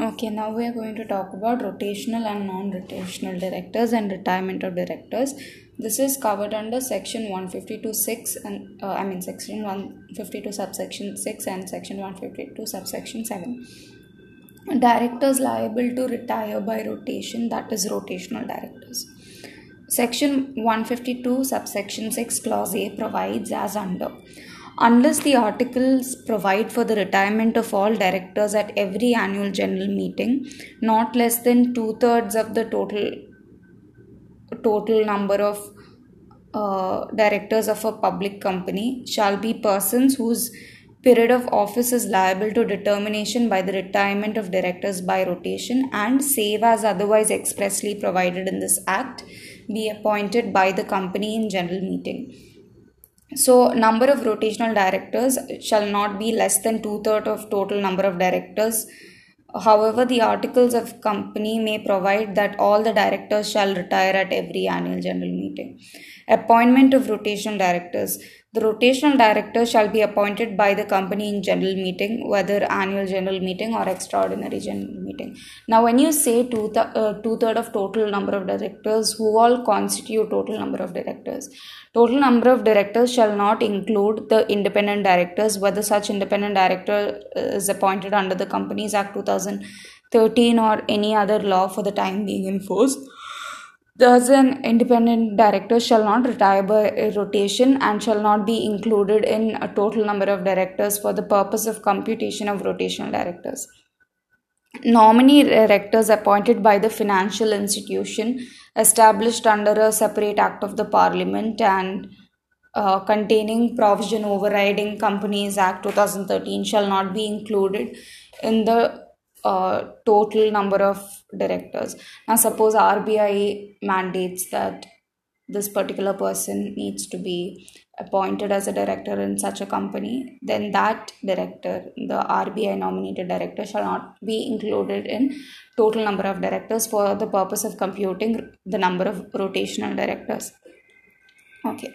Okay, now we are going to talk about rotational and non rotational directors and retirement of directors. This is covered under section 152.6 and uh, I mean section 152 subsection 6 and section 152 subsection 7. Directors liable to retire by rotation, that is rotational directors. Section 152 subsection 6 clause A provides as under unless the articles provide for the retirement of all directors at every annual general meeting not less than two-thirds of the total total number of uh, directors of a public company shall be persons whose period of office is liable to determination by the retirement of directors by rotation and save as otherwise expressly provided in this act be appointed by the company in general meeting so, number of rotational directors shall not be less than two thirds of total number of directors. However, the articles of company may provide that all the directors shall retire at every annual general meeting. Appointment of rotational directors. The rotational director shall be appointed by the company in general meeting, whether annual general meeting or extraordinary general meeting. Now, when you say two, th- uh, two third of total number of directors, who all constitute total number of directors? Total number of directors shall not include the independent directors, whether such independent director is appointed under the Companies Act 2013 or any other law for the time being enforced. Thus, an independent director shall not retire by rotation and shall not be included in a total number of directors for the purpose of computation of rotational directors. Nominee directors appointed by the financial institution established under a separate act of the parliament and uh, containing provision overriding Companies Act 2013 shall not be included in the uh, total number of directors. Now, suppose RBI mandates that this particular person needs to be appointed as a director in such a company, then that director, the RBI nominated director, shall not be included in total number of directors for the purpose of computing the number of rotational directors. Okay.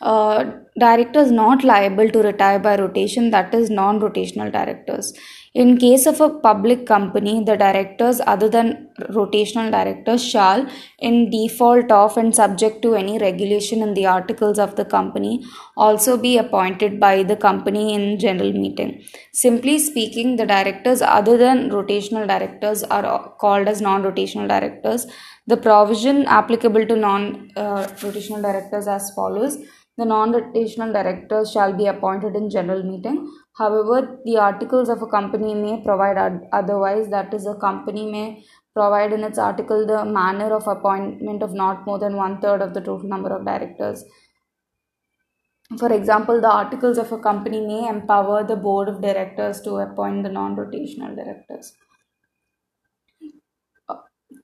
Uh, directors not liable to retire by rotation, that is non rotational directors. In case of a public company, the directors other than rotational directors shall, in default of and subject to any regulation in the articles of the company, also be appointed by the company in general meeting. Simply speaking, the directors other than rotational directors are called as non rotational directors. The provision applicable to non uh, rotational directors as follows the non rotational directors shall be appointed in general meeting However, the articles of a company may provide otherwise, that is, a company may provide in its article the manner of appointment of not more than one third of the total number of directors. For example, the articles of a company may empower the board of directors to appoint the non rotational directors.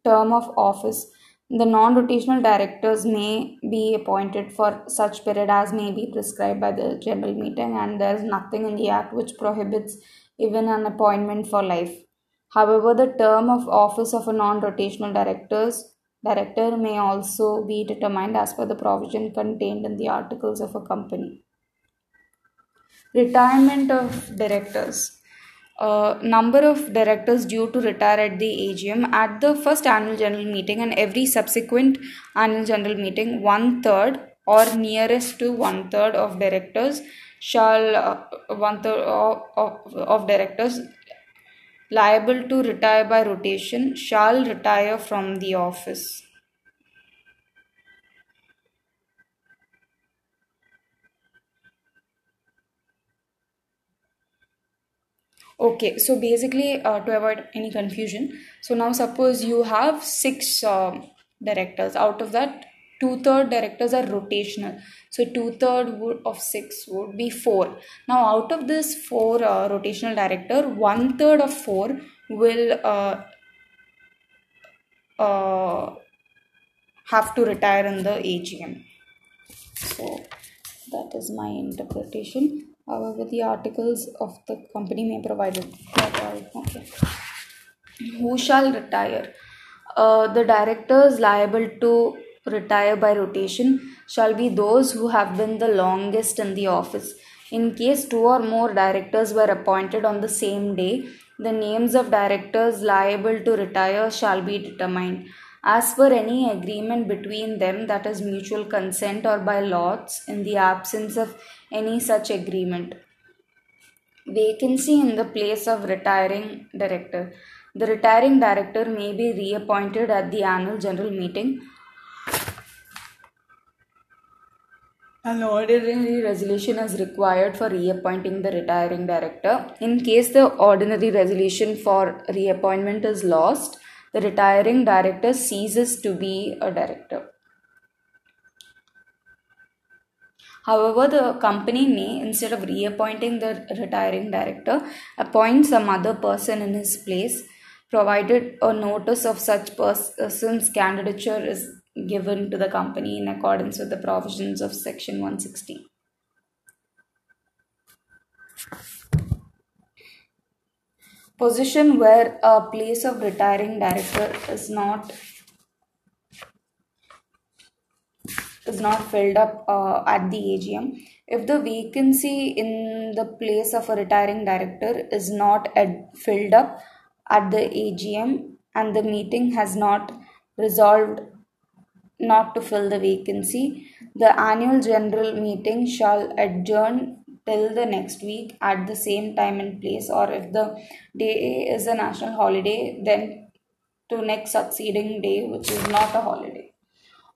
Term of office the non rotational directors may be appointed for such period as may be prescribed by the general meeting, and there is nothing in the Act which prohibits even an appointment for life. However, the term of office of a non rotational directors director may also be determined as per the provision contained in the articles of a company. Retirement of directors uh, number of directors due to retire at the AGM at the first annual general meeting and every subsequent annual general meeting, one third or nearest to one third of directors shall uh, one third of, of, of directors liable to retire by rotation shall retire from the office. Okay so basically uh, to avoid any confusion so now suppose you have six uh, directors. Out of that two third directors are rotational. So two third of six would be four. Now out of this four uh, rotational director one third of four will uh, uh, have to retire in the AGM so that is my interpretation However, the articles of the company may provide it. Okay. Who shall retire? Uh, the directors liable to retire by rotation shall be those who have been the longest in the office. In case two or more directors were appointed on the same day, the names of directors liable to retire shall be determined. As per any agreement between them that is mutual consent or by lots in the absence of any such agreement. Vacancy in the place of retiring director. The retiring director may be reappointed at the annual general meeting. An ordinary resolution is required for reappointing the retiring director. In case the ordinary resolution for reappointment is lost, the retiring director ceases to be a director. However, the company may, instead of reappointing the retiring director, appoint some other person in his place, provided a notice of such person's candidature is given to the company in accordance with the provisions of Section 160. Position where a place of retiring director is not is not filled up uh, at the AGM. If the vacancy in the place of a retiring director is not ad- filled up at the AGM and the meeting has not resolved not to fill the vacancy, the annual general meeting shall adjourn till the next week at the same time and place, or if the day is a national holiday, then to next succeeding day, which is not a holiday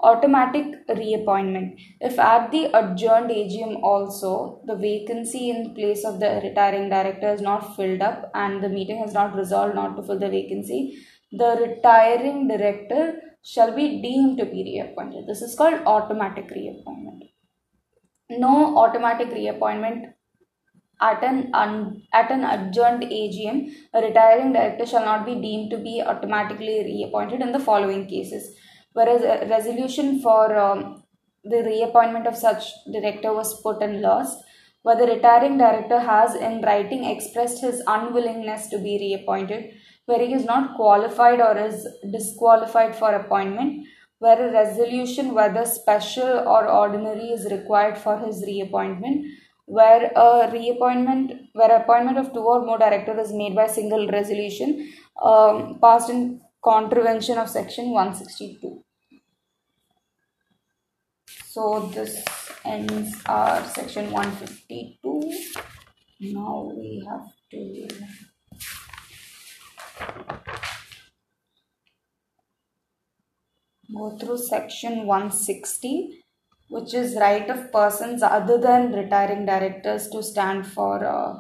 automatic reappointment. If at the adjourned AGM also the vacancy in place of the retiring director is not filled up and the meeting has not resolved not to fill the vacancy, the retiring director shall be deemed to be reappointed. This is called automatic reappointment. No automatic reappointment at an un, at an adjourned AGM, a retiring director shall not be deemed to be automatically reappointed in the following cases. Whereas a resolution for um, the reappointment of such director was put and lost, where the retiring director has in writing expressed his unwillingness to be reappointed, where he is not qualified or is disqualified for appointment, where a resolution whether special or ordinary is required for his reappointment, where a reappointment where appointment of two or more directors is made by single resolution um, passed in contravention of section 162 so this ends our section 152 now we have to go through section 160 which is right of persons other than retiring directors to stand for uh,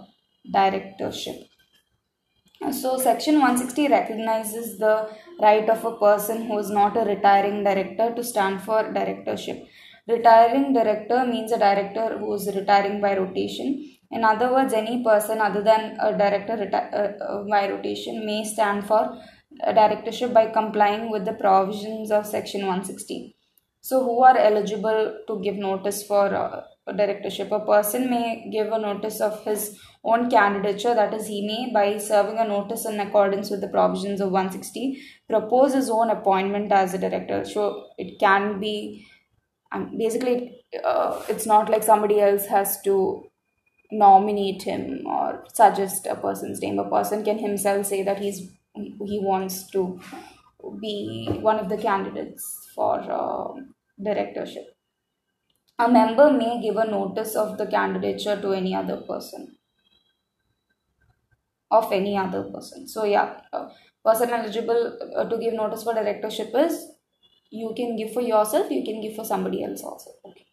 directorship so section 160 recognizes the right of a person who is not a retiring director to stand for directorship Retiring director means a director who is retiring by rotation. In other words, any person other than a director reti- uh, uh, by rotation may stand for directorship by complying with the provisions of section 160. So, who are eligible to give notice for uh, directorship? A person may give a notice of his own candidature, that is, he may, by serving a notice in accordance with the provisions of 160, propose his own appointment as a director. So, it can be and basically uh, it's not like somebody else has to nominate him or suggest a person's name a person can himself say that he's he wants to be one of the candidates for uh, directorship. A member may give a notice of the candidature to any other person. Of any other person. So yeah person eligible uh, to give notice for directorship is you can give for yourself you can give for somebody else also. Okay.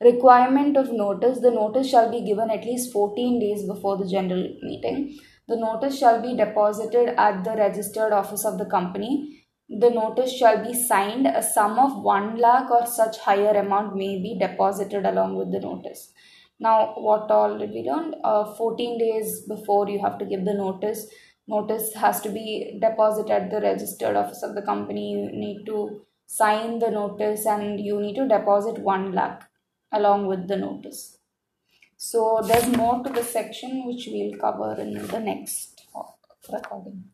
Requirement of notice the notice shall be given at least 14 days before the general meeting the notice shall be deposited at the registered office of the company. The notice shall be signed. A sum of 1 lakh or such higher amount may be deposited along with the notice. Now what all did we learn? Uh, 14 days before you have to give the notice. Notice has to be deposited at the registered office of the company. You need to sign the notice and you need to deposit 1 lakh along with the notice. So there's more to the section which we'll cover in the next recording.